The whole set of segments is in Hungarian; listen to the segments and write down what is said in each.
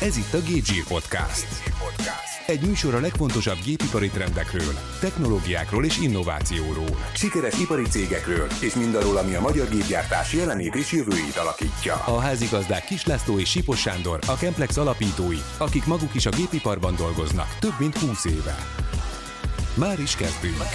Ez itt a Gépzsír Podcast. Egy műsor a legfontosabb gépipari trendekről, technológiákról és innovációról. Sikeres ipari cégekről és mindarról, ami a magyar gépgyártás jelenét és jövőjét alakítja. A házigazdák Kis László és Sipos Sándor, a Kemplex alapítói, akik maguk is a gépiparban dolgoznak több mint 20 éve. Már is kezdünk.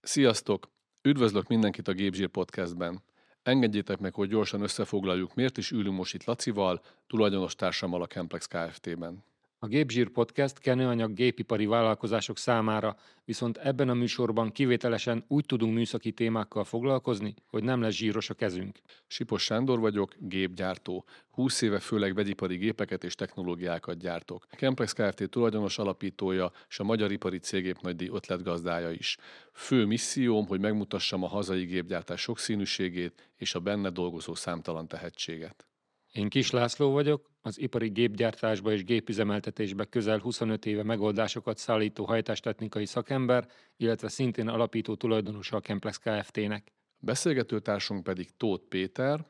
Sziasztok! Üdvözlök mindenkit a Gépzsír Podcastben. Engedjétek meg, hogy gyorsan összefoglaljuk, miért is ülünk most itt Lacival, tulajdonos társammal a Kemplex Kft-ben. A Gépzsír Podcast kenőanyag gépipari vállalkozások számára, viszont ebben a műsorban kivételesen úgy tudunk műszaki témákkal foglalkozni, hogy nem lesz zsíros a kezünk. Sipos Sándor vagyok, gépgyártó. 20 éve főleg vegyipari gépeket és technológiákat gyártok. A Kemplex Kft. tulajdonos alapítója és a Magyar Ipari Cégép nagydíj ötletgazdája is. Fő misszióm, hogy megmutassam a hazai gépgyártás sokszínűségét és a benne dolgozó számtalan tehetséget. Én Kis László vagyok, az ipari gépgyártásba és gépüzemeltetésbe közel 25 éve megoldásokat szállító hajtástechnikai szakember, illetve szintén alapító tulajdonosa a Kemplex Kft-nek. Beszélgetőtársunk pedig Tóth Péter,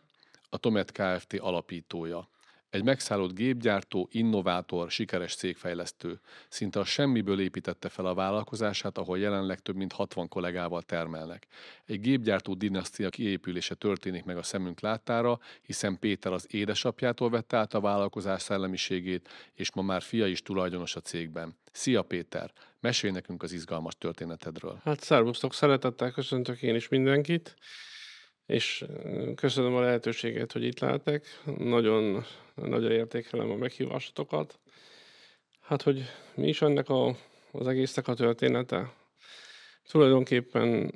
a Tomet Kft. alapítója. Egy megszállott gépgyártó, innovátor, sikeres cégfejlesztő. Szinte a semmiből építette fel a vállalkozását, ahol jelenleg több mint 60 kollégával termelnek. Egy gépgyártó dinasztia kiépülése történik meg a szemünk láttára, hiszen Péter az édesapjától vette át a vállalkozás szellemiségét, és ma már fia is tulajdonos a cégben. Szia Péter! Mesélj nekünk az izgalmas történetedről. Hát szervusztok, szeretettel köszöntök én is mindenkit, és köszönöm a lehetőséget, hogy itt lehetek. Nagyon, nagyon értékelem a meghívásotokat. Hát, hogy mi is ennek a, az egésznek a története? Tulajdonképpen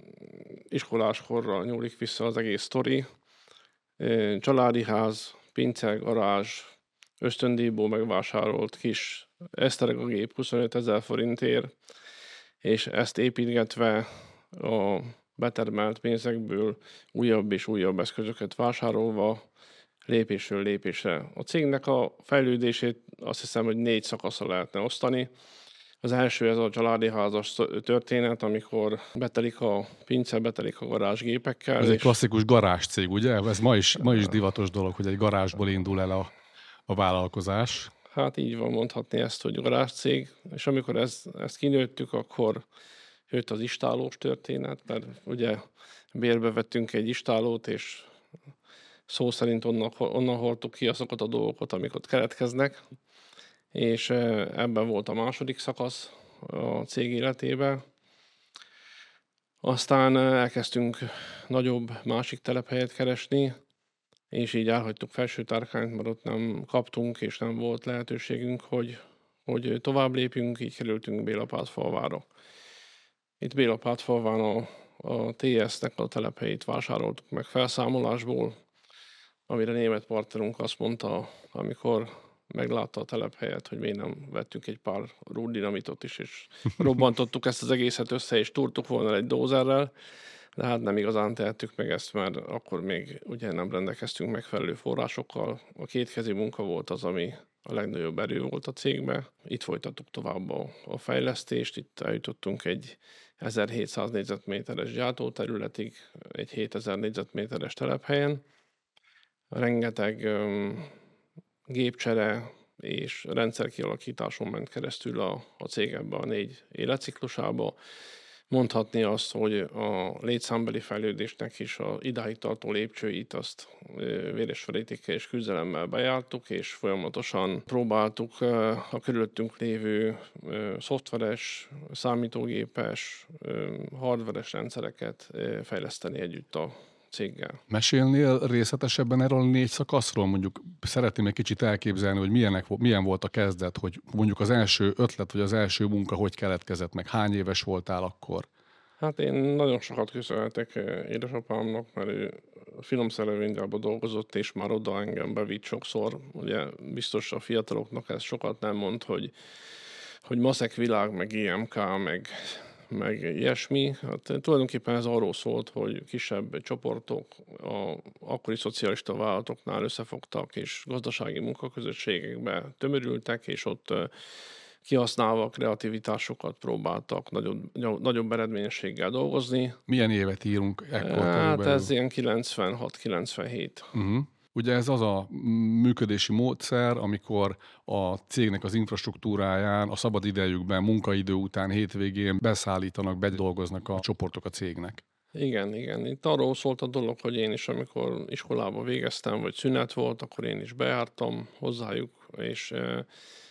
iskoláskorra nyúlik vissza az egész sztori. Családi ház, pince, garázs, ösztöndíjból megvásárolt kis gép 25 ezer forintért, és ezt építgetve a betermelt pénzekből újabb és újabb eszközöket vásárolva lépésről lépésre. A cégnek a fejlődését azt hiszem, hogy négy szakaszra lehetne osztani. Az első ez a családi házas történet, amikor betelik a pince, betelik a garázsgépekkel. Ez egy klasszikus garázscég, ugye? Ez ma is, ma is divatos dolog, hogy egy garázsból indul el a, a vállalkozás. Hát így van mondhatni ezt, hogy garázscég, és amikor ezt, ezt kinőttük, akkor jött az istálós történet, mert ugye bérbe vettünk egy istálót, és szó szerint onnan, onnan hordtuk ki azokat a dolgokat, amik ott keletkeznek, és ebben volt a második szakasz a cég életében. Aztán elkezdtünk nagyobb másik telephelyet keresni, és így elhagytuk felső tárkányt, mert ott nem kaptunk, és nem volt lehetőségünk, hogy, hogy tovább lépjünk, így kerültünk Bélapátfalvára. Itt Bélapátfalván a, a TS-nek a telephelyét vásároltuk meg felszámolásból, amire német partnerunk azt mondta, amikor meglátta a telephelyet, hogy miért nem vettünk egy pár rúddinamitot is, és robbantottuk ezt az egészet össze, és túrtuk volna egy dózerrel, de hát nem igazán tehettük meg ezt, mert akkor még ugye nem rendelkeztünk megfelelő forrásokkal. A kétkezi munka volt az, ami a legnagyobb erő volt a cégbe. Itt folytattuk tovább a, a fejlesztést, itt eljutottunk egy 1700 négyzetméteres gyártóterületig, egy 7000 négyzetméteres telephelyen. Rengeteg um, gépcsere és rendszerkialakításon ment keresztül a, a cég ebbe a négy életciklusába mondhatni azt, hogy a létszámbeli fejlődésnek is a idáig tartó lépcsőit azt véres felétékkel és küzdelemmel bejártuk, és folyamatosan próbáltuk a körülöttünk lévő szoftveres, számítógépes, hardveres rendszereket fejleszteni együtt a céggel. Mesélnél részletesebben erről a négy szakaszról? Mondjuk szeretném egy kicsit elképzelni, hogy milyenek, milyen volt a kezdet, hogy mondjuk az első ötlet, vagy az első munka hogy keletkezett meg, hány éves voltál akkor? Hát én nagyon sokat köszönhetek eh, édesapámnak, mert ő filmszerelvénygyárban dolgozott, és már oda engem bevitt sokszor. Ugye biztos a fiataloknak ez sokat nem mond, hogy, hogy maszek világ, meg IMK, meg meg ilyesmi. Hát tulajdonképpen ez arról szólt, hogy kisebb csoportok a akkori szocialista vállalatoknál összefogtak, és gazdasági munkaközösségekbe tömörültek, és ott kihasználva a kreativitásokat próbáltak nagyobb, nagyobb eredményességgel dolgozni. Milyen évet írunk ekkor? Hát körülbelül? ez ilyen 96-97. Uh-huh. Ugye ez az a működési módszer, amikor a cégnek az infrastruktúráján, a szabad idejükben, munkaidő után, hétvégén beszállítanak, bedolgoznak a csoportok a cégnek. Igen, igen. Itt arról szólt a dolog, hogy én is, amikor iskolába végeztem, vagy szünet volt, akkor én is bejártam hozzájuk, és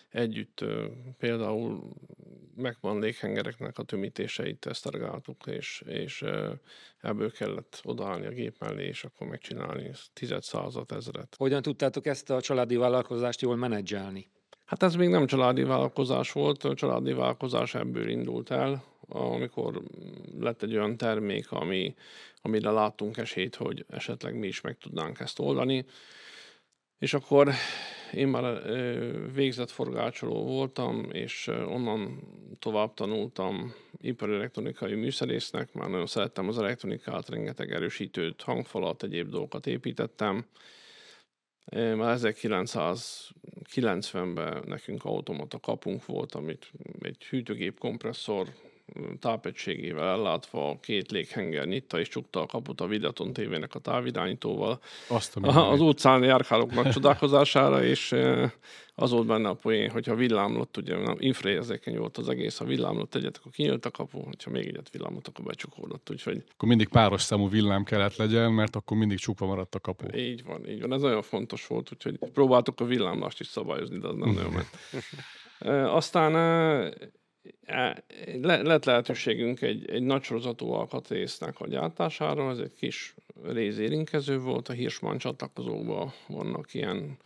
együtt például megvan léghengereknek a tömítéseit tesztelgáltuk, és, és ebből kellett odaállni a gép mellé, és akkor megcsinálni tized, százat, ezret. Hogyan tudtátok ezt a családi vállalkozást jól menedzselni? Hát ez még nem családi vállalkozás volt, a családi vállalkozás ebből indult el, amikor lett egy olyan termék, ami, amire láttunk esélyt, hogy esetleg mi is meg tudnánk ezt oldani. És akkor én már végzett forgácsoló voltam, és onnan tovább tanultam ipari elektronikai műszerésznek, már nagyon szerettem az elektronikát, rengeteg erősítőt, hangfalat, egyéb dolgokat építettem. Már 1990-ben nekünk automata kapunk volt, amit egy hűtőgép kompresszor tápegységével ellátva, két léghenger nyitta és csukta a kaput a Videaton tévének a távirányítóval. Azt a az utcán járkálók nagy csodálkozására, és az volt benne a poén, hogyha villámlott, ugye infraérzékeny volt az egész, ha villámlott egyet, akkor kinyílt a kapu, hogyha még egyet villámlott, akkor becsukódott. Úgyhogy... Akkor mindig páros számú villám kellett legyen, mert akkor mindig csukva maradt a kapu. Így van, így van. Ez nagyon fontos volt, úgyhogy próbáltuk a villámlást is szabályozni, de az nem nagyon ment. Aztán lett lehetőségünk egy, egy nagy sorozatú alkatrésznek a gyártására, ez egy kis rézérinkező volt, a Hirschmann csatlakozókban vannak ilyen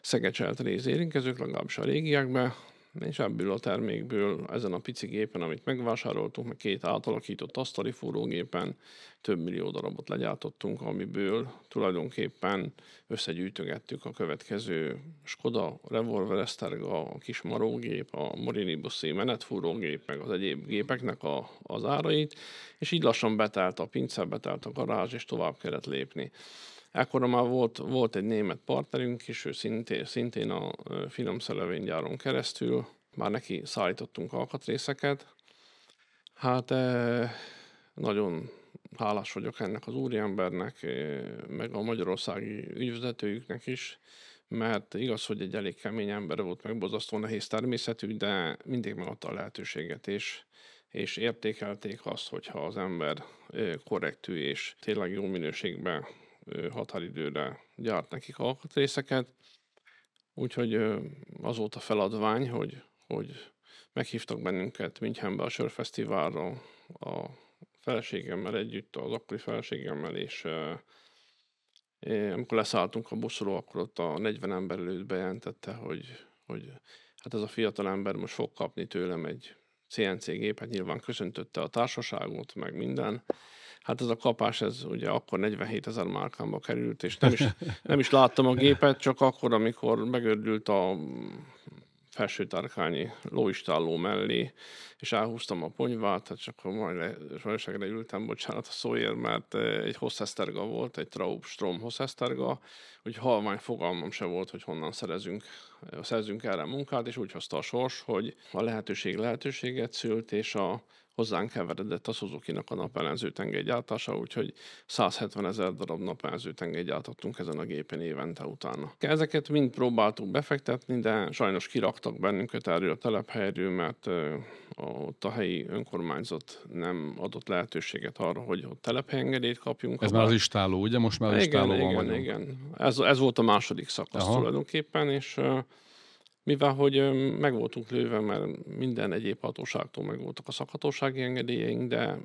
szegecselt rézérinkezők, legalábbis a régiekben, és ebből a termékből ezen a pici gépen, amit megvásároltunk, meg két átalakított asztali fúrógépen több millió darabot legyártottunk, amiből tulajdonképpen összegyűjtögettük a következő Skoda Revolver Esterga, a kis marógép, a Morini Bussi menetfúrógép, meg az egyéb gépeknek a, az árait, és így lassan betelt a pince, betelt a garázs, és tovább kellett lépni. Ekkor már volt, volt egy német partnerünk is, ő szintén, szintén a filmszelevénygyáron keresztül, már neki szállítottunk alkatrészeket. Hát nagyon hálás vagyok ennek az úriembernek, meg a magyarországi ügyvezetőjüknek is, mert igaz, hogy egy elég kemény ember volt, meg bozasztó nehéz természetű, de mindig megadta a lehetőséget, és, és értékelték azt, hogyha az ember korrektű és tényleg jó minőségben határidőre gyárt nekik alkatrészeket. Úgyhogy az volt a feladvány, hogy, hogy meghívtak bennünket Münchenbe a sörfesztiválra a feleségemmel együtt, az akkori feleségemmel, és amikor leszálltunk a buszról, akkor ott a 40 ember előtt bejelentette, hogy, hogy hát ez a fiatal ember most fog kapni tőlem egy CNC gépet, nyilván köszöntötte a társaságot, meg minden, Hát ez a kapás, ez ugye akkor 47 ezer márkámba került, és nem is, nem is láttam a gépet, csak akkor, amikor megördült a felsőtárkányi lóistálló mellé, és elhúztam a ponyvát, tehát csak majd sajnosságre ültem, bocsánat a szóért, mert eh, egy hosszeszterga volt, egy Traubstrom hosszeszterga, hogy halvány fogalmam se volt, hogy honnan szerezünk, eh, szerzünk erre munkát, és úgy hozta a sors, hogy a lehetőség lehetőséget szült, és a hozzánk keveredett a Suzuki-nak a napellenző tengelygyártása, úgyhogy 170 ezer darab napellenző tengelygyártottunk ezen a gépen évente utána. Ezeket mind próbáltuk befektetni, de sajnos kiraktak bennünket erről a telephelyről, mert a, ott a helyi önkormányzat nem adott lehetőséget arra, hogy ott telephelyengedélyt kapjunk. Ez már az istáló, ugye? Most már az igen, istálóban igen, vagyunk. Igen, ez, ez volt a második szakasz Aha. tulajdonképpen, és mivel hogy meg voltunk lőve, mert minden egyéb hatóságtól meg voltak a szakhatósági engedélyeink, de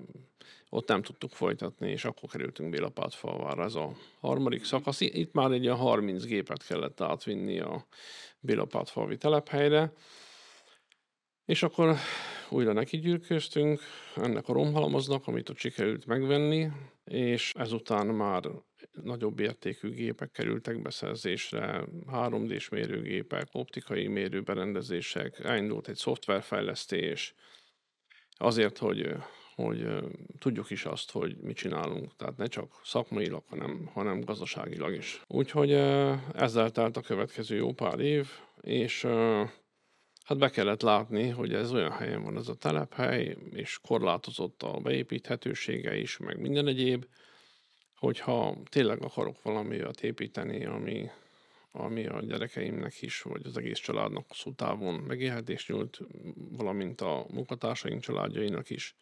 ott nem tudtuk folytatni, és akkor kerültünk Bélapátfalvára. Ez a harmadik szakasz. Itt már egy ilyen 30 gépet kellett átvinni a Bélapátfalvi telephelyre, és akkor újra neki gyűrköztünk ennek a romhalmaznak, amit ott sikerült megvenni, és ezután már nagyobb értékű gépek kerültek beszerzésre, 3D-s mérőgépek, optikai mérőberendezések, elindult egy szoftverfejlesztés, azért, hogy, hogy tudjuk is azt, hogy mit csinálunk, tehát ne csak szakmailag, hanem, hanem gazdaságilag is. Úgyhogy ezzel telt a következő jó pár év, és Hát be kellett látni, hogy ez olyan helyen van ez a telephely, és korlátozott a beépíthetősége is, meg minden egyéb, hogyha tényleg akarok valami olyat építeni, ami, ami a gyerekeimnek is, vagy az egész családnak hosszú távon megélhetést nyújt, valamint a munkatársaink családjainak is,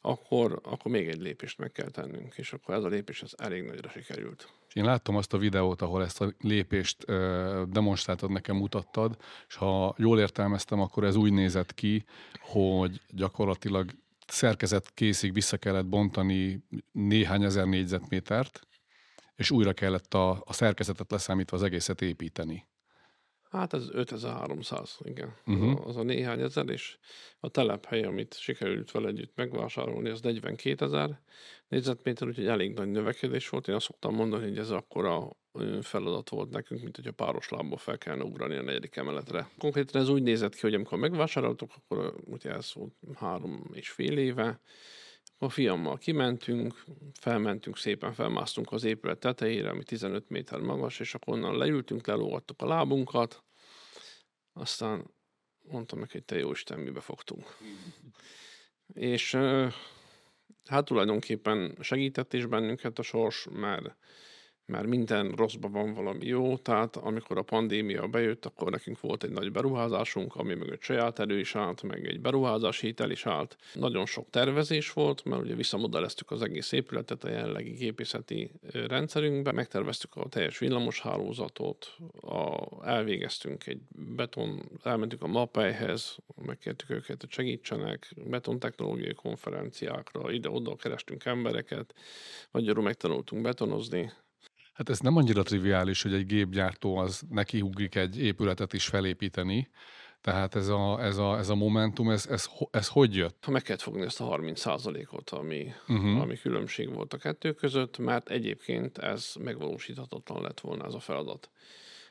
akkor, akkor még egy lépést meg kell tennünk, és akkor ez a lépés az elég nagyra sikerült. Én láttam azt a videót, ahol ezt a lépést demonstráltad, nekem mutattad, és ha jól értelmeztem, akkor ez úgy nézett ki, hogy gyakorlatilag szerkezet készig vissza kellett bontani néhány ezer négyzetmétert, és újra kellett a, a szerkezetet leszámítva az egészet építeni. Hát ez 5300, igen. Uh-huh. Az a néhány ezer, és a telephely, amit sikerült vele együtt megvásárolni, az 42 ezer négyzetméter, úgyhogy elég nagy növekedés volt. Én azt szoktam mondani, hogy ez akkora feladat volt nekünk, mint hogy a páros lábba fel kellene ugrani a negyedik emeletre. Konkrétan ez úgy nézett ki, hogy amikor megvásároltuk, akkor ugye ez volt három és fél éve, a fiammal kimentünk, felmentünk, szépen felmásztunk az épület tetejére, ami 15 méter magas, és akkor onnan leültünk, lelógattuk a lábunkat, aztán mondtam neki, hogy te jó Isten, mibe fogtunk. és hát tulajdonképpen segített is bennünket a sors, mert mert minden rosszban van valami jó, tehát amikor a pandémia bejött, akkor nekünk volt egy nagy beruházásunk, ami mögött saját erő is állt, meg egy beruházási hitel is állt. Nagyon sok tervezés volt, mert ugye visszamodelleztük az egész épületet a jelenlegi gépészeti rendszerünkbe, megterveztük a teljes villamoshálózatot, a, elvégeztünk egy beton, elmentünk a MAPEI-hez, megkértük őket, hogy segítsenek, betontechnológiai konferenciákra, ide-oda kerestünk embereket, magyarul megtanultunk betonozni, Hát ez nem annyira triviális, hogy egy gépgyártó az neki hugrik egy épületet is felépíteni, tehát ez a, ez a, ez a momentum, ez, ez, ez hogy jött? Meg kellett fogni ezt a 30% ot ami, uh-huh. ami különbség volt a kettő között, mert egyébként ez megvalósíthatatlan lett volna ez a feladat.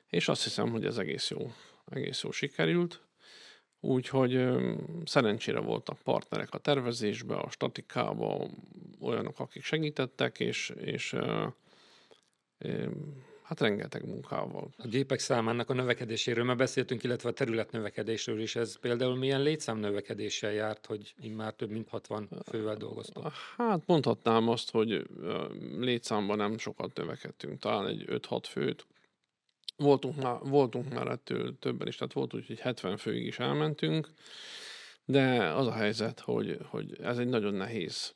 És azt hiszem, hogy ez egész jó, egész jó sikerült. Úgyhogy szerencsére voltak partnerek a tervezésbe, a statikába, olyanok, akik segítettek, és, és hát rengeteg munkával. A gépek számának a növekedéséről már beszéltünk, illetve a terület növekedésről is. Ez például milyen létszám növekedéssel járt, hogy már több mint 60 fővel dolgoztok? Hát mondhatnám azt, hogy létszámban nem sokat növekedtünk, talán egy 5-6 főt. Voltunk már, voltunk már ettől többen is, tehát volt úgy, hogy 70 főig is elmentünk, de az a helyzet, hogy, hogy ez egy nagyon nehéz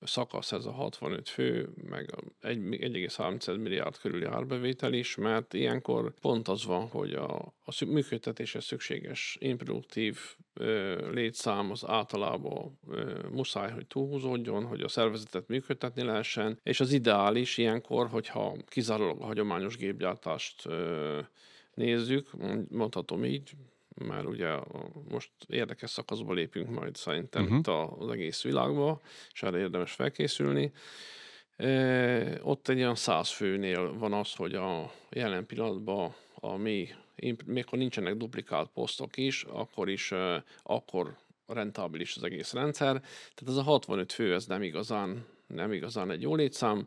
szakasz ez a 65 fő, meg 1,3 milliárd körüli árbevétel is, mert ilyenkor pont az van, hogy a, a működtetéshez szükséges improduktív ö, létszám az általában ö, muszáj, hogy túlhúzódjon, hogy a szervezetet működtetni lehessen, és az ideális ilyenkor, hogyha kizárólag a hagyományos gépgyártást ö, nézzük, mondhatom így, mert ugye most érdekes szakaszba lépünk majd szerintem uh-huh. itt az egész világba, és erre érdemes felkészülni. E, ott egy olyan száz főnél van az, hogy a jelen pillanatban a mi, még ha nincsenek duplikált posztok is, akkor is e, akkor rentábilis az egész rendszer. Tehát ez a 65 fő, ez nem igazán, nem igazán egy jó létszám.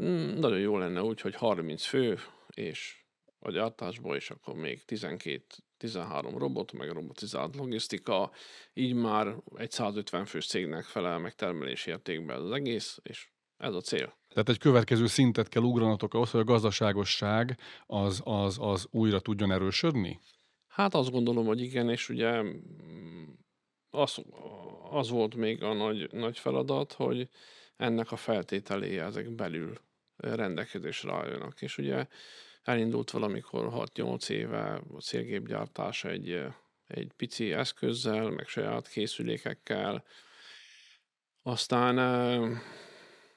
Mm, nagyon jó lenne úgy, hogy 30 fő, és a gyártásból, és akkor még 12 13 robot, meg robotizált logisztika, így már egy 150 fős cégnek felel meg termelési értékben az egész, és ez a cél. Tehát egy következő szintet kell ugranatok ahhoz, hogy a gazdaságosság az, az, az újra tudjon erősödni? Hát azt gondolom, hogy igen, és ugye az, az volt még a nagy, nagy feladat, hogy ennek a feltételéje ezek belül rendelkezésre álljanak. És ugye elindult valamikor 6-8 éve a célgépgyártás egy, egy pici eszközzel, meg saját készülékekkel. Aztán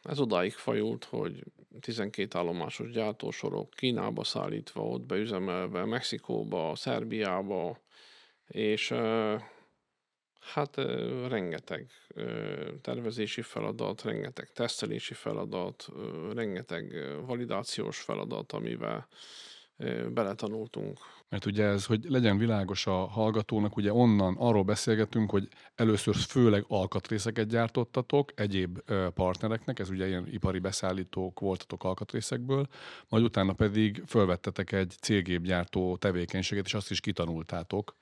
ez odáig fajult, hogy 12 állomásos gyártósorok Kínába szállítva, ott beüzemelve, Mexikóba, Szerbiába, és Hát rengeteg tervezési feladat, rengeteg tesztelési feladat, rengeteg validációs feladat, amivel beletanultunk. Mert ugye ez, hogy legyen világos a hallgatónak, ugye onnan arról beszélgetünk, hogy először főleg alkatrészeket gyártottatok egyéb partnereknek, ez ugye ilyen ipari beszállítók voltatok alkatrészekből, majd utána pedig fölvettetek egy célgépgyártó tevékenységet, és azt is kitanultátok.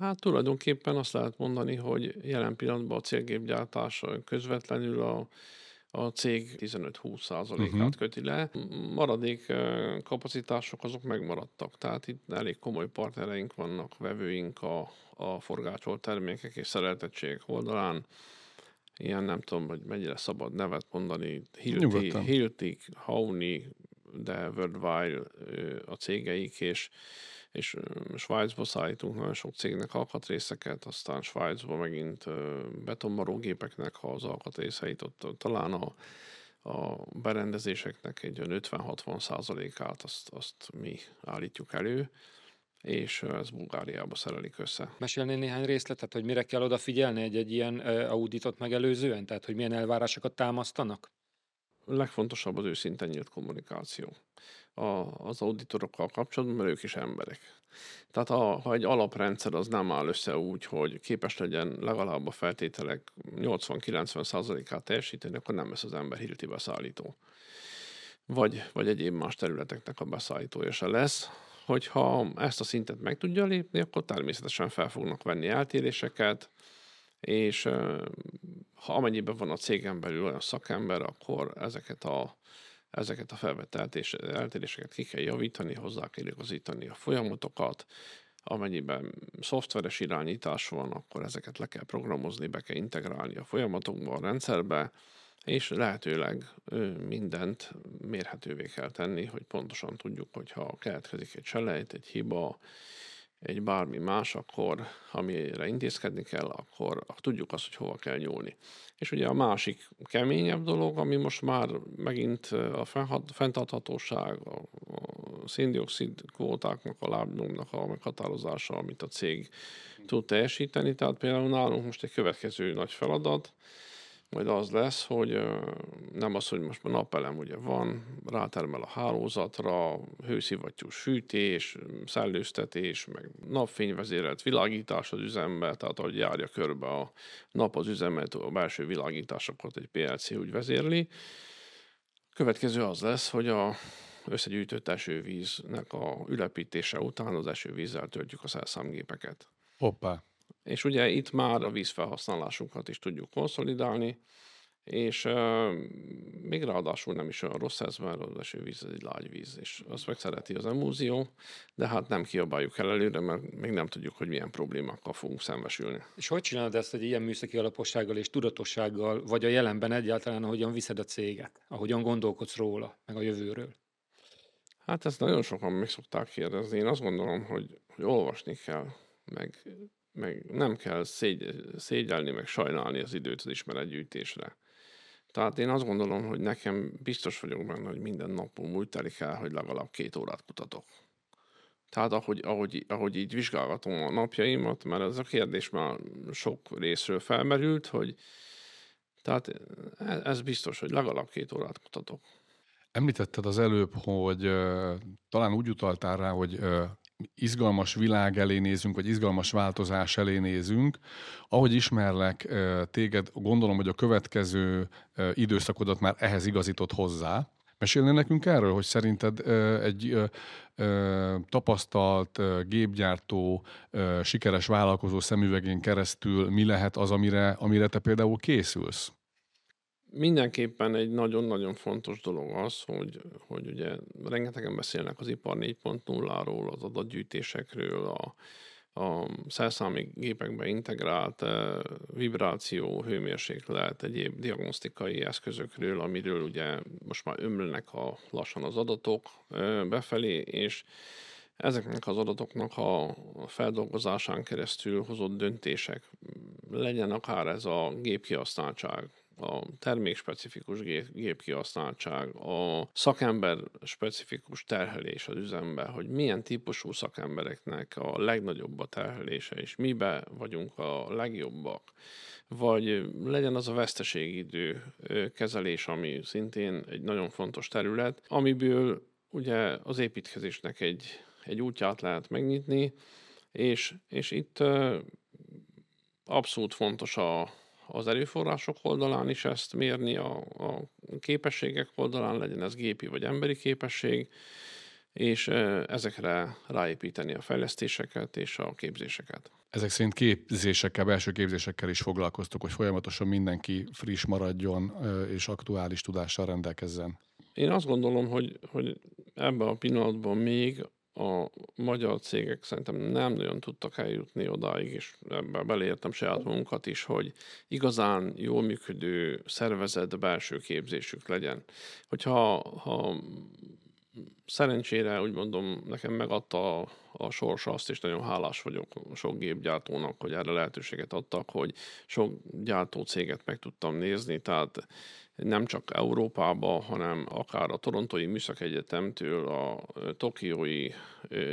Hát tulajdonképpen azt lehet mondani, hogy jelen pillanatban a célgépgyártás közvetlenül a, a cég 15-20 százalékát uh-huh. köti le. Maradék kapacitások azok megmaradtak, tehát itt elég komoly partnereink vannak, vevőink a, a forgácsolt termékek és szereltettségek oldalán. Ilyen nem tudom, hogy mennyire szabad nevet mondani, Hilti, Hilti Hauni, de Worldwide a cégeik, és és Svájcba szállítunk nagyon sok cégnek alkatrészeket, aztán Svájcba megint betonmarógépeknek az alkatrészeit, ott talán a, a berendezéseknek egy 50-60 százalékát azt, azt mi állítjuk elő, és ez Bulgáriába szerelik össze. Mesélni néhány részletet, hogy mire kell odafigyelni egy-egy ilyen auditot megelőzően? Tehát, hogy milyen elvárásokat támasztanak? Legfontosabb az őszinte nyílt kommunikáció a, az auditorokkal kapcsolatban, mert ők is emberek. Tehát a, ha egy alaprendszer az nem áll össze úgy, hogy képes legyen legalább a feltételek 80-90%-át teljesíteni, akkor nem lesz az ember hirti beszállító. Vagy, vagy egyéb más területeknek a beszállítója se lesz. Hogyha ezt a szintet meg tudja lépni, akkor természetesen fel fognak venni eltéréseket, és ha amennyiben van a cégen belül olyan szakember, akkor ezeket a ezeket a felvett eltéréseket ki kell javítani, hozzá kell igazítani a folyamatokat, amennyiben szoftveres irányítás van, akkor ezeket le kell programozni, be kell integrálni a folyamatokba, a rendszerbe, és lehetőleg mindent mérhetővé kell tenni, hogy pontosan tudjuk, hogy ha keletkezik egy selejt, egy hiba, egy bármi más, akkor amire intézkedni kell, akkor tudjuk azt, hogy hova kell nyúlni. És ugye a másik keményebb dolog, ami most már megint a fenntarthatóság, a széndiokszid kvótáknak, a lábnyomnak a meghatározása, amit a cég tud teljesíteni. Tehát például nálunk most egy következő nagy feladat, majd az lesz, hogy nem az, hogy most a napelem ugye van, rátermel a hálózatra, hőszivattyús fűtés, szellőztetés, meg napfényvezérelt világítás az üzembe, tehát ahogy járja körbe a nap az üzemet, a belső világításokat egy PLC úgy vezérli. Következő az lesz, hogy a összegyűjtött esővíznek a ülepítése után az esővízzel töltjük a szerszámgépeket. Hoppá. És ugye itt már a vízfelhasználásunkat is tudjuk konszolidálni, és uh, még ráadásul nem is olyan rossz ez, mert az esővíz egy lágy víz, és azt meg szereti az emúzió, de hát nem kiabáljuk el előre, mert még nem tudjuk, hogy milyen problémákkal fogunk szembesülni. És hogy csinálod ezt egy ilyen műszaki alapossággal és tudatossággal, vagy a jelenben egyáltalán, ahogyan viszed a céget, ahogyan gondolkodsz róla, meg a jövőről? Hát ezt nagyon sokan meg szokták kérdezni. Én azt gondolom, hogy, hogy olvasni kell, meg meg nem kell szégy, szégyelni, meg sajnálni az időt az ismeretgyűjtésre. Tehát én azt gondolom, hogy nekem biztos vagyok benne, hogy minden napom úgy telik el, hogy legalább két órát kutatok. Tehát ahogy, ahogy, ahogy így vizsgálgatom a napjaimat, mert ez a kérdés már sok részről felmerült, hogy tehát ez biztos, hogy legalább két órát kutatok. Említetted az előbb, hogy uh, talán úgy utaltál rá, hogy uh, izgalmas világ elé nézünk, vagy izgalmas változás elé nézünk. Ahogy ismerlek téged, gondolom, hogy a következő időszakodat már ehhez igazított hozzá. Mesélnél nekünk erről, hogy szerinted egy tapasztalt gépgyártó, sikeres vállalkozó szemüvegén keresztül mi lehet az, amire, amire te például készülsz? Mindenképpen egy nagyon-nagyon fontos dolog az, hogy, hogy ugye rengetegen beszélnek az ipar 4.0-ról, az adatgyűjtésekről, a, a szerszámi gépekbe integrált eh, vibráció, hőmérséklet, egyéb diagnosztikai eszközökről, amiről ugye most már ömlnek a, lassan az adatok eh, befelé, és ezeknek az adatoknak a feldolgozásán keresztül hozott döntések, legyen akár ez a gépkihasználtság, a termékspecifikus gépkihasználtság, a szakember specifikus terhelés az üzembe, hogy milyen típusú szakembereknek a legnagyobb a terhelése, és mibe vagyunk a legjobbak, vagy legyen az a veszteségidő kezelés, ami szintén egy nagyon fontos terület, amiből ugye az építkezésnek egy, egy útját lehet megnyitni, és, és itt abszolút fontos a, az erőforrások oldalán is ezt mérni, a, a képességek oldalán legyen ez gépi vagy emberi képesség, és ezekre ráépíteni a fejlesztéseket és a képzéseket. Ezek szerint képzésekkel, belső képzésekkel is foglalkoztok, hogy folyamatosan mindenki friss maradjon és aktuális tudással rendelkezzen. Én azt gondolom, hogy, hogy ebben a pillanatban még a magyar cégek szerintem nem nagyon tudtak eljutni odáig, és ebbe beleértem saját munkat is, hogy igazán jól működő szervezet belső képzésük legyen. Hogyha ha szerencsére úgy mondom, nekem megadta a, a sors azt, és nagyon hálás vagyok sok gépgyártónak, hogy erre lehetőséget adtak, hogy sok gyártócéget meg tudtam nézni, tehát nem csak Európába, hanem akár a Torontói Műszak Egyetemtől a Tokiói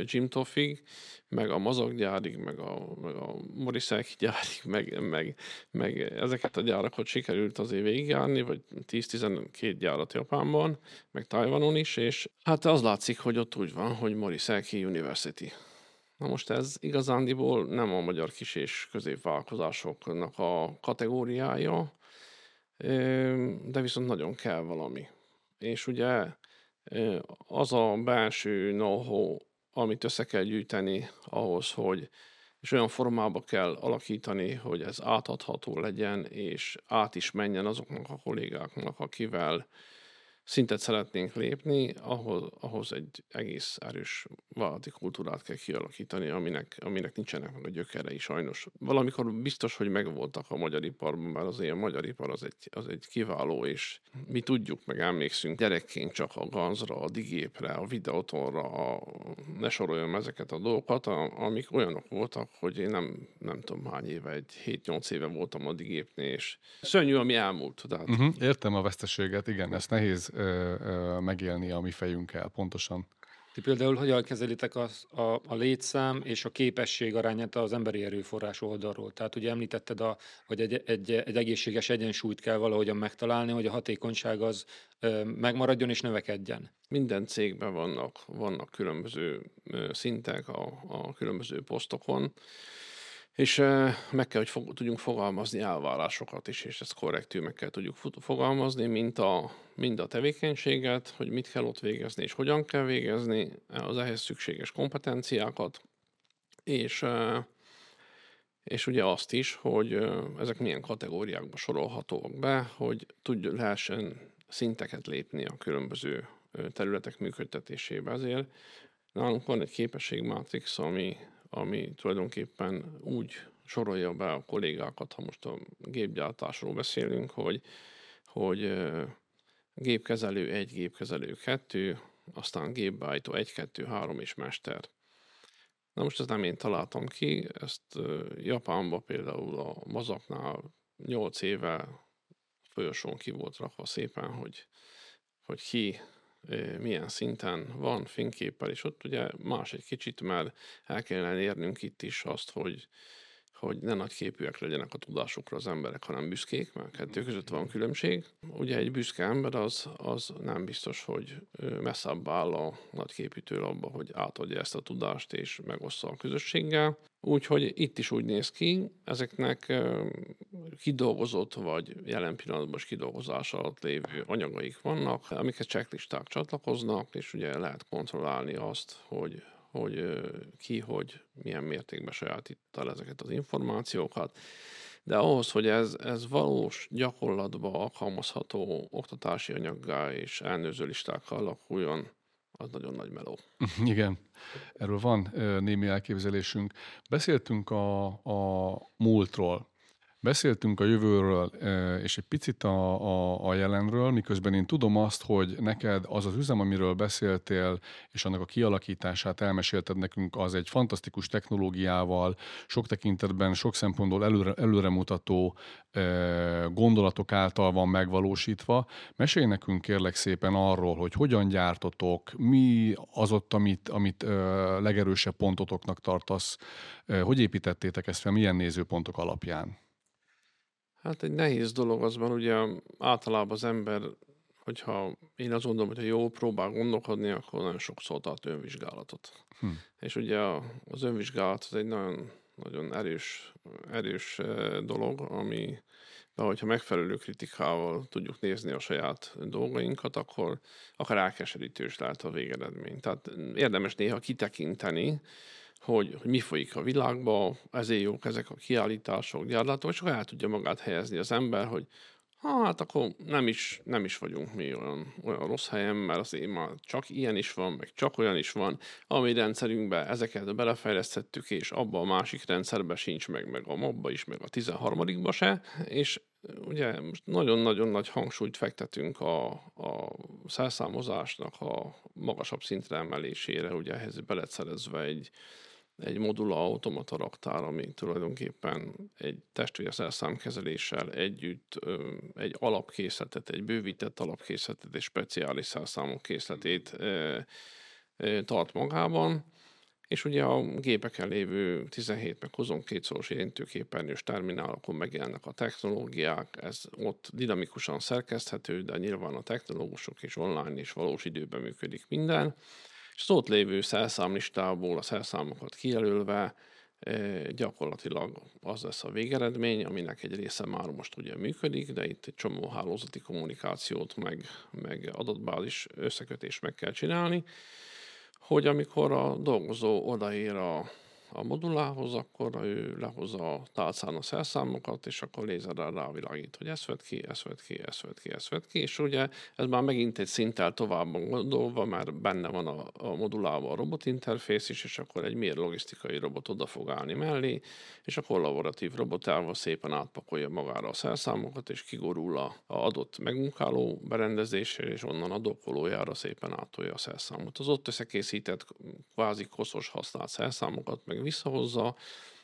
Gymtofig, meg a mazaggyárig, meg a, meg a Morisaki gyárig, meg, meg, meg ezeket a gyárakat sikerült azért végigjárni, vagy 10-12 gyárat Japánban, meg Tajvanon is, és hát az látszik, hogy ott úgy van, hogy Morisaki University. Na most ez igazándiból nem a magyar kis és középvállalkozásoknak a kategóriája, de viszont nagyon kell valami. És ugye az a belső know-how, amit össze kell gyűjteni ahhoz, hogy és olyan formába kell alakítani, hogy ez átadható legyen, és át is menjen azoknak a kollégáknak, akivel szintet szeretnénk lépni, ahhoz, ahhoz egy egész erős vállalati kultúrát kell kialakítani, aminek, aminek nincsenek meg a gyökerei sajnos. Valamikor biztos, hogy megvoltak a magyar iparban, mert azért a magyar ipar az egy, az egy kiváló, és mi tudjuk, meg emlékszünk gyerekként csak a ganzra, a digépre, a videótonra, a, ne soroljam ezeket a dolgokat, amik olyanok voltak, hogy én nem, nem tudom hány éve, egy 7-8 éve voltam a digépnél, és szörnyű, ami elmúlt. Tehát... Uh-huh, értem a veszteséget, igen, ezt nehéz ö, ö, megélni a mi fejünkkel, pontosan. Ti például hogyan kezelitek az, a, a létszám és a képesség arányát az emberi erőforrás oldalról? Tehát ugye említetted, a, hogy egy, egy, egy egészséges egyensúlyt kell valahogyan megtalálni, hogy a hatékonyság az ö, megmaradjon és növekedjen. Minden cégben vannak, vannak különböző szintek a, a különböző posztokon és meg kell, hogy fog, tudjunk fogalmazni elvárásokat is, és ezt korrektül meg kell tudjuk fogalmazni, mint a, mind a tevékenységet, hogy mit kell ott végezni, és hogyan kell végezni, az ehhez szükséges kompetenciákat, és, és ugye azt is, hogy ezek milyen kategóriákba sorolhatóak be, hogy tudja, lehessen szinteket lépni a különböző területek működtetésébe. Ezért nálunk van egy képességmátrix, ami ami tulajdonképpen úgy sorolja be a kollégákat, ha most a gépgyártásról beszélünk, hogy, hogy gépkezelő 1, gépkezelő 2, aztán gépbeállító 1, 2, 3 és mester. Na most ezt nem én találtam ki, ezt Japánban például a mazaknál 8 éve folyosón ki volt rakva szépen, hogy, hogy ki milyen szinten van fényképpel, és ott ugye más egy kicsit, mert el kellene érnünk itt is azt, hogy hogy ne nagyképűek legyenek a tudásukra az emberek, hanem büszkék, mert kettő között van különbség. Ugye egy büszke ember az, az nem biztos, hogy messzebb áll a nagyképűtől abba, hogy átadja ezt a tudást és megossza a közösséggel. Úgyhogy itt is úgy néz ki, ezeknek kidolgozott vagy jelen pillanatban is kidolgozás alatt lévő anyagaik vannak, amiket checklisták csatlakoznak, és ugye lehet kontrollálni azt, hogy hogy ki, hogy milyen mértékben sajátítta el ezeket az információkat. De ahhoz, hogy ez, ez valós gyakorlatban alkalmazható oktatási anyaggá és elnőző listákkal alakuljon, az nagyon nagy meló. Igen, erről van némi elképzelésünk. Beszéltünk a, a múltról, Beszéltünk a jövőről és egy picit a, a, a jelenről, miközben én tudom azt, hogy neked az az üzem, amiről beszéltél, és annak a kialakítását elmesélted nekünk, az egy fantasztikus technológiával, sok tekintetben, sok szempontból előre, előremutató gondolatok által van megvalósítva. Mesélj nekünk kérlek szépen arról, hogy hogyan gyártotok, mi az ott, amit, amit legerősebb pontotoknak tartasz, hogy építettétek ezt fel, milyen nézőpontok alapján? Hát egy nehéz dolog az van, ugye általában az ember, hogyha én azt gondolom, hogy ha jó próbál gondolkodni, akkor nagyon sokszor tart önvizsgálatot. Hm. És ugye az önvizsgálat az egy nagyon, nagyon erős, erős dolog, ami de hogyha megfelelő kritikával tudjuk nézni a saját dolgainkat, akkor akár elkeserítő is lehet a végeredmény. Tehát érdemes néha kitekinteni, hogy, hogy mi folyik a világban, ezért jók ezek a kiállítások, gyárlatok, és akkor el tudja magát helyezni az ember, hogy hát akkor nem is, nem is vagyunk mi olyan, olyan rossz helyen, mert azért már csak ilyen is van, meg csak olyan is van, ami rendszerünkbe ezeket belefejlesztettük, és abba a másik rendszerbe sincs meg, meg a mobba is, meg a 13 se, és ugye most nagyon-nagyon nagy hangsúlyt fektetünk a, a szerszámozásnak a magasabb szintre emelésére, ugye ehhez beletszerezve egy, egy modula automata raktár, ami tulajdonképpen egy testvérszerszámkezeléssel együtt egy alapkészletet, egy bővített alapkészletet és speciális szerszámok készletét tart magában, és ugye a gépeken lévő 17 meg 22 szoros érintőképernyős terminálokon megjelennek a technológiák, ez ott dinamikusan szerkeszthető, de nyilván a technológusok és online és valós időben működik minden, és az ott lévő szerszámlistából a szerszámokat kijelölve gyakorlatilag az lesz a végeredmény, aminek egy része már most ugye működik, de itt egy csomó hálózati kommunikációt, meg, meg adatbázis összekötés meg kell csinálni, hogy amikor a dolgozó odaér a a modulához, akkor ő lehozza a tálcán a szerszámokat, és akkor lézerrel rávilágít, hogy ez vett ki, ez vett ki, ez vett ki, ez vett ki, és ugye ez már megint egy szinttel tovább gondolva, mert benne van a, a modulában a robotinterfész is, és akkor egy miért logisztikai robot oda fog állni mellé, és a kollaboratív robot elva szépen átpakolja magára a szerszámokat, és kigorul a, a adott megmunkáló berendezésre, és onnan a dokkolójára szépen átolja a szerszámot. Az ott összekészített kvázi koszos használt szerszámokat meg meg visszahozza,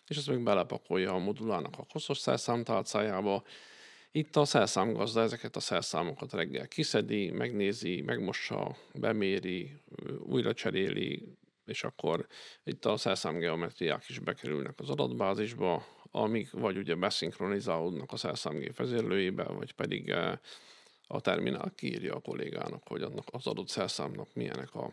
és ezt meg belepakolja a modulának a koszos szerszámtálcájába. Itt a szerszámgazda ezeket a szerszámokat reggel kiszedi, megnézi, megmossa, beméri, újra cseréli, és akkor itt a szerszámgeometriák is bekerülnek az adatbázisba, amik vagy ugye beszinkronizálódnak a szerszámgép vezérlőjébe, vagy pedig eh, a terminál kiírja a kollégának, hogy annak az adott szerszámnak milyenek a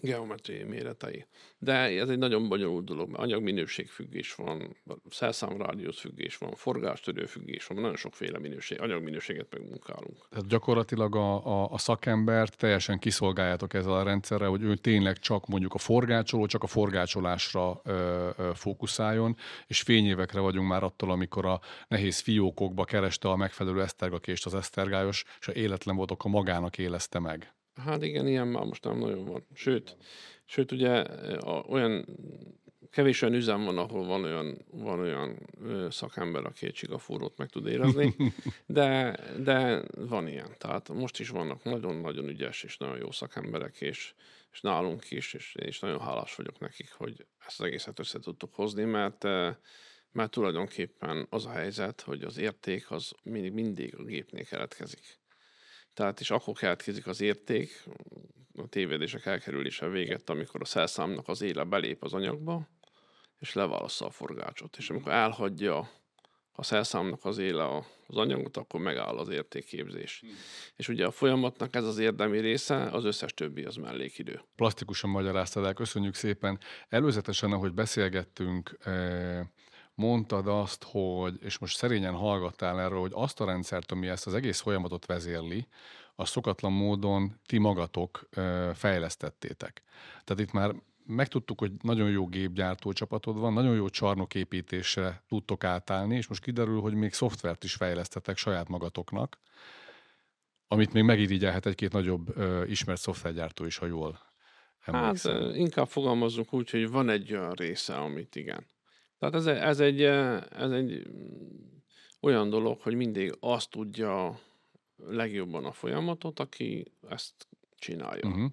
geometriai méretei. De ez egy nagyon bonyolult dolog, mert anyagminőségfüggés van, szerszámrádiusz függés van, forgástörő függés van, nagyon sokféle minőség, anyagminőséget megmunkálunk. Tehát gyakorlatilag a, a, a szakembert teljesen kiszolgáljátok ezzel a rendszerre, hogy ő tényleg csak mondjuk a forgácsoló, csak a forgácsolásra ö, ö, fókuszáljon, és fényévekre vagyunk már attól, amikor a nehéz fiókokba kereste a megfelelő esztergakést az esztergályos, és a életlen volt, akkor magának élezte meg. Hát igen, ilyen már most nem nagyon van. Sőt, sőt ugye a, olyan kevés olyan üzem van, ahol van olyan, van olyan szakember, aki egy csigafúrót meg tud érezni, de, de van ilyen. Tehát most is vannak nagyon-nagyon ügyes és nagyon jó szakemberek, és, és nálunk is, és én is nagyon hálás vagyok nekik, hogy ezt az egészet össze tudtuk hozni, mert mert tulajdonképpen az a helyzet, hogy az érték az mindig, mindig a gépnél keletkezik. Tehát is akkor keletkezik az érték, a tévedések elkerülése véget, amikor a szelszámnak az éle belép az anyagba, és leválassza a forgácsot. És amikor elhagyja a szelszámnak az éle az anyagot, akkor megáll az értékképzés. Hmm. És ugye a folyamatnak ez az érdemi része, az összes többi az mellékidő. Plastikusan magyaráztad el, köszönjük szépen. Előzetesen, ahogy beszélgettünk, eh, mondtad azt, hogy, és most szerényen hallgattál erről, hogy azt a rendszert, ami ezt az egész folyamatot vezérli, a szokatlan módon ti magatok fejlesztettétek. Tehát itt már megtudtuk, hogy nagyon jó gépgyártó csapatod van, nagyon jó csarnoképítésre tudtok átállni, és most kiderül, hogy még szoftvert is fejlesztetek saját magatoknak, amit még megirigyelhet egy-két nagyobb ö, ismert szoftvergyártó is, ha jól emlékszem. Hát inkább fogalmazunk úgy, hogy van egy olyan része, amit igen. Tehát ez, ez, egy, ez egy olyan dolog, hogy mindig azt tudja legjobban a folyamatot, aki ezt csinálja. Uh-huh.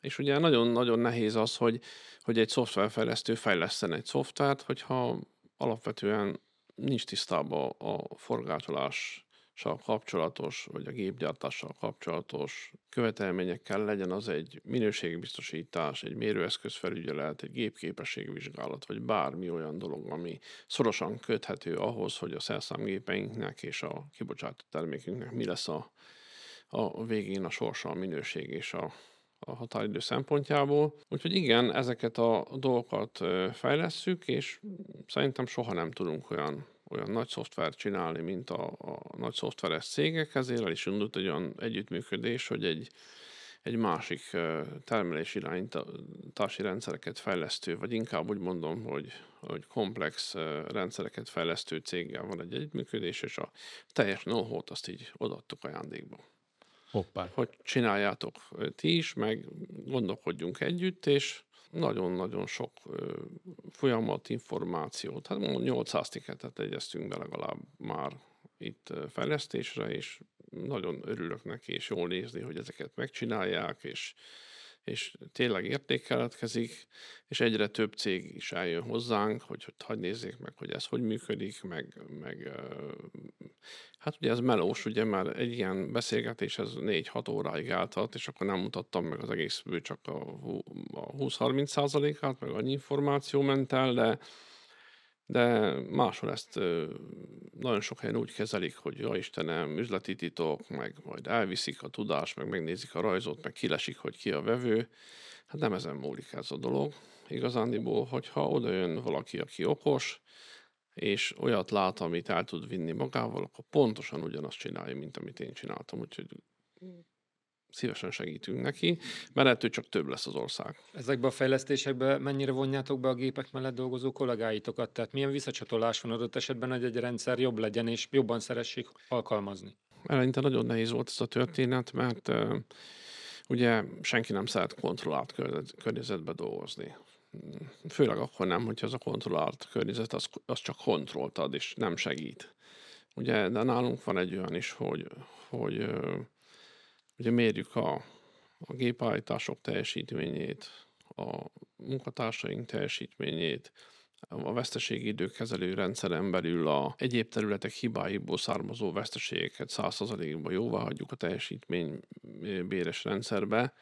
És ugye nagyon-nagyon nehéz az, hogy, hogy egy szoftverfejlesztő fejleszten egy szoftvert, hogyha alapvetően nincs tisztában a forgácsolás kapcsolatos, vagy a gépgyártással kapcsolatos követelményekkel legyen az egy minőségbiztosítás, egy mérőeszközfelügyelet, egy gépképességvizsgálat, vagy bármi olyan dolog, ami szorosan köthető ahhoz, hogy a szerszámgépeinknek és a kibocsátott termékünknek mi lesz a, a végén a sorsa, a minőség és a, a határidő szempontjából. Úgyhogy igen, ezeket a dolgokat fejlesszük, és szerintem soha nem tudunk olyan olyan nagy szoftvert csinálni, mint a, a nagy szoftveres cégek, ezért el is indult egy olyan együttműködés, hogy egy, egy másik termelési irányítási rendszereket fejlesztő, vagy inkább úgy mondom, hogy, hogy komplex rendszereket fejlesztő céggel van egy együttműködés, és a teljes know azt így odaadtuk ajándékba. Hoppá. Hogy csináljátok ti is, meg gondolkodjunk együtt, és nagyon-nagyon sok folyamat, információt, hát 800 tiketet egyeztünk be legalább már itt fejlesztésre, és nagyon örülök neki, és jól nézni, hogy ezeket megcsinálják, és és tényleg értékeletkezik, és egyre több cég is eljön hozzánk, hogy, hagyj nézzék meg, hogy ez hogy működik, meg, meg hát ugye ez melós, ugye már egy ilyen beszélgetés ez 4-6 óráig eltart, és akkor nem mutattam meg az egészből csak a 20-30 százalékát, meg annyi információ ment el, de de máshol ezt nagyon sok helyen úgy kezelik, hogy ja Istenem, üzleti titok, meg majd elviszik a tudást, meg megnézik a rajzot, meg kilesik, hogy ki a vevő. Hát nem ezen múlik ez a dolog. Igazándiból, hogyha oda jön valaki, aki okos, és olyat lát, amit el tud vinni magával, akkor pontosan ugyanazt csinálja, mint amit én csináltam. Úgyhogy szívesen segítünk neki, mert ettől csak több lesz az ország. Ezekbe a fejlesztésekbe mennyire vonjátok be a gépek mellett dolgozó kollégáitokat? Tehát milyen visszacsatolás van adott esetben, hogy egy rendszer jobb legyen és jobban szeressék alkalmazni? Eleinte nagyon nehéz volt ez a történet, mert uh, ugye senki nem szeret kontrollált környezetbe dolgozni. Főleg akkor nem, hogyha az a kontrollált környezet az, az csak kontrollt ad, és nem segít. Ugye, de nálunk van egy olyan is, hogy, hogy uh, Ugye mérjük a, a gépaállítások teljesítményét, a munkatársaink teljesítményét, a veszteségi időkezelő rendszeren belül a egyéb területek hibáiból származó veszteségeket 100%-ban jóvá hagyjuk a teljesítmény béres rendszerbe,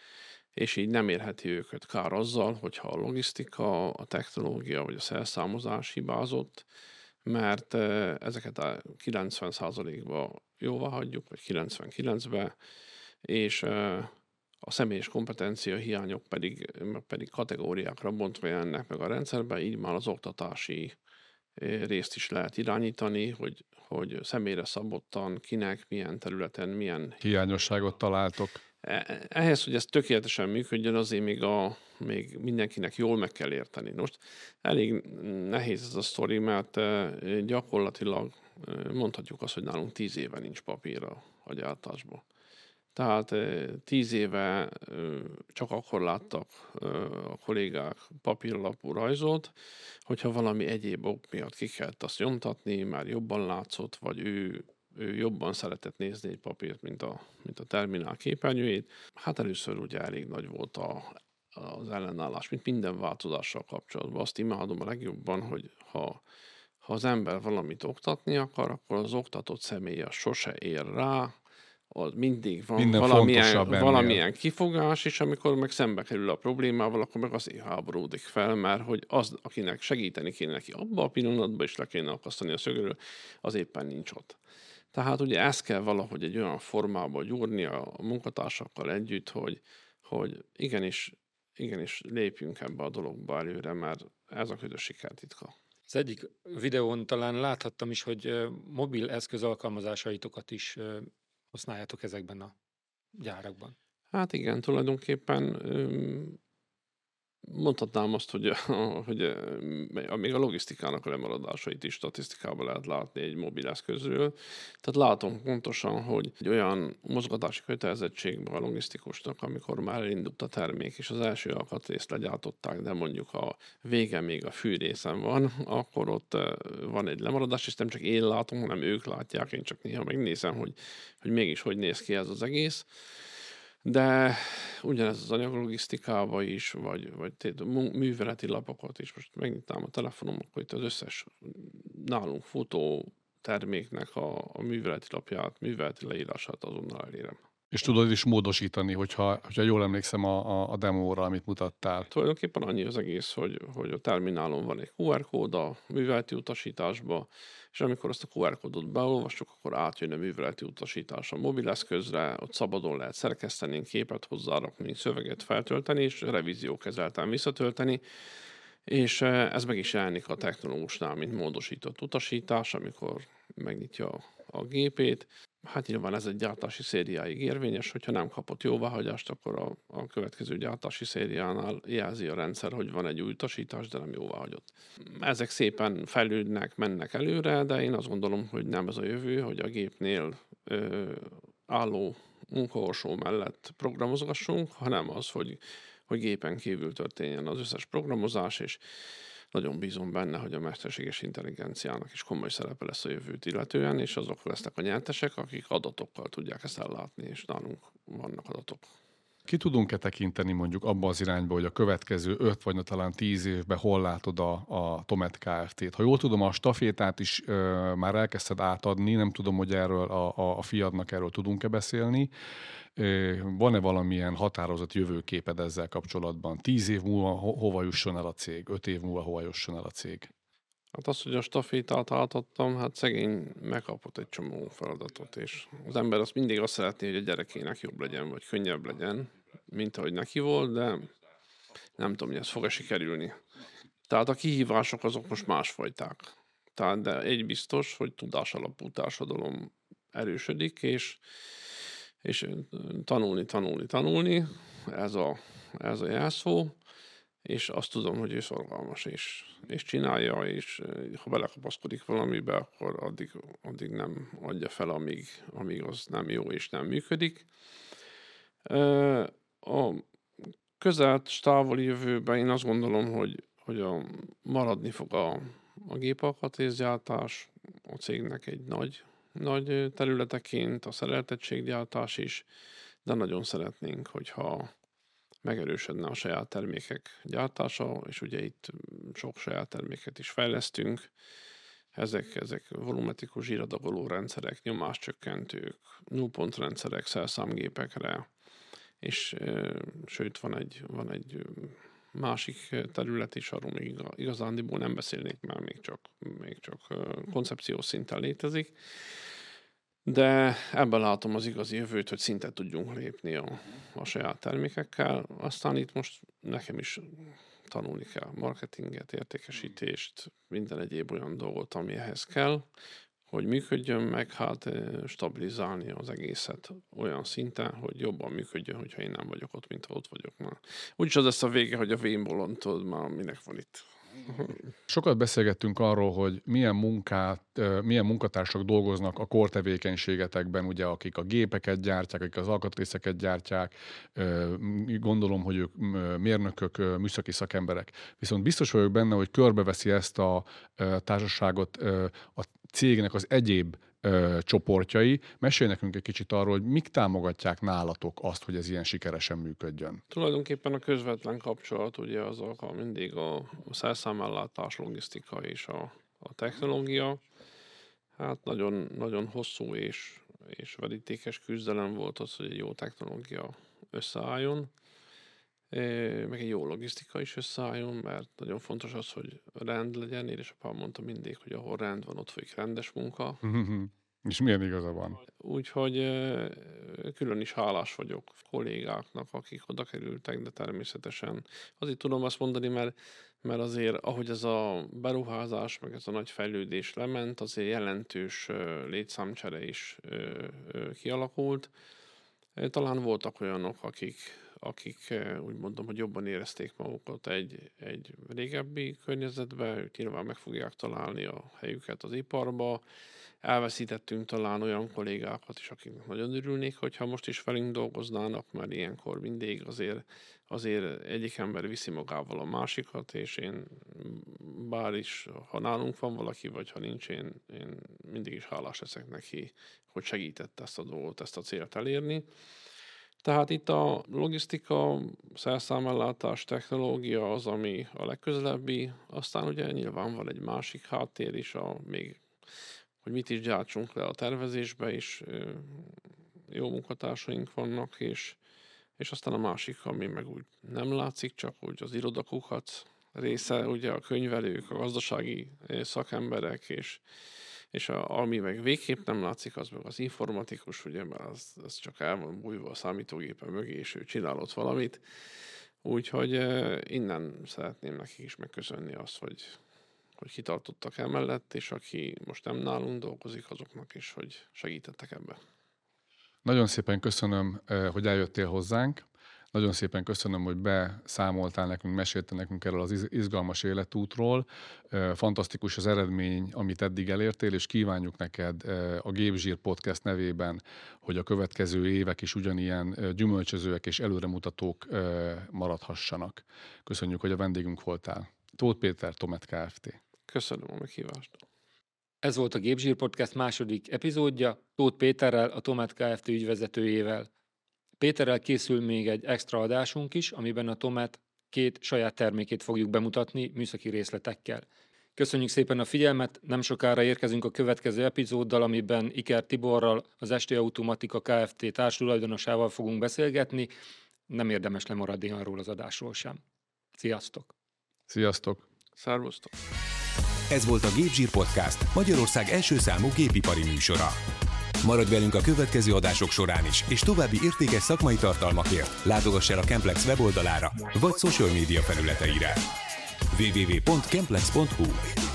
és így nem érheti őket kár azzal, hogyha a logisztika, a technológia vagy a szerszámozás hibázott, mert ezeket a 90%-ba jóvá hagyjuk, vagy 99-be, és a személyes kompetencia hiányok pedig, pedig kategóriákra bontva jelennek meg a rendszerben, így már az oktatási részt is lehet irányítani, hogy, hogy személyre szabottan, kinek, milyen területen, milyen... Hiányosságot találtok. E, ehhez, hogy ez tökéletesen működjön, azért még, a, még mindenkinek jól meg kell érteni. Most elég nehéz ez a sztori, mert gyakorlatilag mondhatjuk azt, hogy nálunk tíz éve nincs papír a gyártásban. Tehát tíz éve csak akkor láttak a kollégák papíralapú rajzot, hogyha valami egyéb ok miatt ki kellett azt nyomtatni, már jobban látszott, vagy ő, ő jobban szeretett nézni egy papírt, mint a, mint a terminál képernyőjét. Hát először ugye elég nagy volt a, az ellenállás, mint minden változással kapcsolatban. Azt imádom a legjobban, hogy ha, ha az ember valamit oktatni akar, akkor az oktatott személy sose ér rá, az mindig van Minden valamilyen, valamilyen kifogás, és amikor meg szembe kerül a problémával, akkor meg azért háboródik fel, mert hogy az, akinek segíteni kéne neki abban a pillanatban, is le kéne akasztani a szögről, az éppen nincs ott. Tehát ugye ezt kell valahogy egy olyan formába gyúrni a munkatársakkal együtt, hogy, hogy igenis, igenis lépjünk ebbe a dologba előre, mert ez a közös sikertitka. Az egyik videón talán láthattam is, hogy mobil eszköz alkalmazásaitokat is használjátok ezekben a gyárakban? Hát igen, tulajdonképpen mondhatnám azt, hogy, hogy még a logisztikának a lemaradásait is statisztikában lehet látni egy mobileszközről. Tehát látom pontosan, hogy egy olyan mozgatási kötelezettségben a logisztikusnak, amikor már elindult a termék, és az első alkatrészt legyártották, de mondjuk a vége még a fűrészen van, akkor ott van egy lemaradás, és nem csak én látom, hanem ők látják, én csak néha megnézem, hogy, hogy mégis hogy néz ki ez az egész. De ugyanez az anyaglogisztikában is, vagy, vagy műveleti lapokat is. Most megnyitnám a telefonom, akkor itt az összes nálunk futó terméknek a, a műveleti lapját, műveleti leírását azonnal elérem. És tudod is módosítani, hogyha, hogyha jól emlékszem a, a, a demóra, amit mutattál. Tulajdonképpen annyi az egész, hogy, hogy a terminálon van egy QR kód a műveleti utasításba, és amikor azt a QR kódot beolvassuk, akkor átjön a műveleti utasítás a mobileszközre, ott szabadon lehet szerkeszteni, képet hozzárakni, szöveget feltölteni, és revíziókezelten visszatölteni, és eh, ez meg is jelenik a technológusnál, mint módosított utasítás, amikor megnyitja a gépét. Hát nyilván ez egy gyártási szériáig érvényes, hogyha nem kapott jóváhagyást, akkor a, a következő gyártási szériánál jelzi a rendszer, hogy van egy új utasítás, de nem jóváhagyott. Ezek szépen fejlődnek, mennek előre, de én azt gondolom, hogy nem ez a jövő, hogy a gépnél ö, álló munkahorsó mellett programozgassunk, hanem az, hogy, hogy gépen kívül történjen az összes programozás, és nagyon bízom benne, hogy a mesterséges intelligenciának is komoly szerepe lesz a jövőt illetően, és azok lesznek a nyertesek, akik adatokkal tudják ezt ellátni, és nálunk vannak adatok. Ki tudunk-e tekinteni mondjuk abba az irányba, hogy a következő 5 vagy talán 10 évben hol látod a, a Tomet Kft-t? Ha jól tudom, a stafétát is ö, már elkezdted átadni, nem tudom, hogy erről a, a, a fiadnak erről tudunk-e beszélni. Van-e valamilyen határozott jövőképed ezzel kapcsolatban? Tíz év múlva ho- hova jusson el a cég? Öt év múlva hova jusson el a cég? Hát az, hogy a stafétát átadtam, hát szegény megkapott egy csomó feladatot, és az ember azt mindig azt szeretné, hogy a gyerekének jobb legyen, vagy könnyebb legyen, mint ahogy neki volt, de nem tudom, hogy ez fog-e sikerülni. Tehát a kihívások azok most másfajták. Tehát de egy biztos, hogy tudás alapú társadalom erősödik, és, és tanulni, tanulni, tanulni, ez a, ez a jelszó, és azt tudom, hogy ő szorgalmas, és, és csinálja, és ha belekapaszkodik valamibe, akkor addig, addig nem adja fel, amíg, amíg az nem jó és nem működik. A közelt távoli jövőben én azt gondolom, hogy, hogy a, maradni fog a, a gépalkatrészgyártás, a cégnek egy nagy, nagy területeként, a szereltettséggyártás is, de nagyon szeretnénk, hogyha megerősödne a saját termékek gyártása, és ugye itt sok saját terméket is fejlesztünk. Ezek, ezek volumetikus zsíradagoló rendszerek, nyomáscsökkentők, nullpontrendszerek szerszámgépekre, és sőt van egy, van egy másik terület is, arról még igazándiból nem beszélnék, mert még csak, még csak koncepciós szinten létezik. De ebben látom az igazi jövőt, hogy szinte tudjunk lépni a, a saját termékekkel. Aztán itt most nekem is tanulni kell marketinget, értékesítést, minden egyéb olyan dolgot, ami ehhez kell, hogy működjön, meg hát stabilizálni az egészet olyan szinten, hogy jobban működjön, hogyha én nem vagyok ott, mint ha ott vagyok már. Úgyis az lesz a vége, hogy a vénbolon tudod már, minek van itt. Sokat beszélgettünk arról, hogy milyen munkát, milyen munkatársak dolgoznak a kortevékenységetekben, ugye, akik a gépeket gyártják, akik az alkatrészeket gyártják, gondolom, hogy ők mérnökök, műszaki szakemberek. Viszont biztos vagyok benne, hogy körbeveszi ezt a társaságot a cégnek az egyéb ö, csoportjai. Mesélj nekünk egy kicsit arról, hogy mik támogatják nálatok azt, hogy ez ilyen sikeresen működjön. Tulajdonképpen a közvetlen kapcsolat ugye az a, mindig a szerszámellátás, logisztika és a, a technológia. Hát nagyon, nagyon hosszú és, és verítékes küzdelem volt az, hogy egy jó technológia összeálljon, meg egy jó logisztika is összeálljon, mert nagyon fontos az, hogy rend legyen. Édesapám mondta mindig, hogy ahol rend van, ott folyik rendes munka. És milyen igaza van? Úgyhogy külön is hálás vagyok kollégáknak, akik oda kerültek, de természetesen azért tudom azt mondani, mert, mert azért, ahogy ez a beruházás, meg ez a nagy fejlődés lement, azért jelentős létszámcsere is kialakult. Talán voltak olyanok, akik, akik úgy mondom, hogy jobban érezték magukat egy, egy régebbi környezetbe, ők nyilván meg fogják találni a helyüket az iparba, elveszítettünk talán olyan kollégákat is, akik nagyon örülnék, hogyha most is velünk dolgoznának, mert ilyenkor mindig azért, azért egyik ember viszi magával a másikat, és én bár is, ha nálunk van valaki, vagy ha nincs, én, én mindig is hálás leszek neki, hogy segített ezt a dolgot, ezt a célt elérni. Tehát itt a logisztika, szerszámellátás, technológia az, ami a legközelebbi, aztán ugye nyilván van egy másik háttér is, a még hogy mit is gyártsunk le a tervezésbe, és jó munkatársaink vannak, és, és aztán a másik, ami meg úgy nem látszik, csak úgy az irodakukat része, ugye a könyvelők, a gazdasági szakemberek, és, és a, ami meg végképp nem látszik, az meg az informatikus, ugye, mert az, az csak el van bújva a számítógépen mögé, és ő csinál ott valamit. Úgyhogy innen szeretném nekik is megköszönni azt, hogy, hogy kitartottak emellett, és aki most nem nálunk dolgozik, azoknak is, hogy segítettek ebbe. Nagyon szépen köszönöm, hogy eljöttél hozzánk. Nagyon szépen köszönöm, hogy beszámoltál nekünk, meséltél nekünk erről az izgalmas életútról. Fantasztikus az eredmény, amit eddig elértél, és kívánjuk neked a Gépzsír Podcast nevében, hogy a következő évek is ugyanilyen gyümölcsözőek és előremutatók maradhassanak. Köszönjük, hogy a vendégünk voltál. Tóth Péter, Tomet Kft. Köszönöm a meghívást. Ez volt a Gépzsír Podcast második epizódja, Tóth Péterrel, a Tomet Kft. ügyvezetőjével. Péterrel készül még egy extra adásunk is, amiben a Tomet két saját termékét fogjuk bemutatni műszaki részletekkel. Köszönjük szépen a figyelmet, nem sokára érkezünk a következő epizóddal, amiben Iker Tiborral, az ST Automatika Kft. társulajdonosával fogunk beszélgetni. Nem érdemes lemaradni arról az adásról sem. Sziasztok! Sziasztok! Szervusztok! Ez volt a Gépzsír Podcast, Magyarország első számú gépipari műsora. Maradj velünk a következő adások során is, és további értékes szakmai tartalmakért látogass el a Kemplex weboldalára vagy social média felületeire. www.kemplex.hu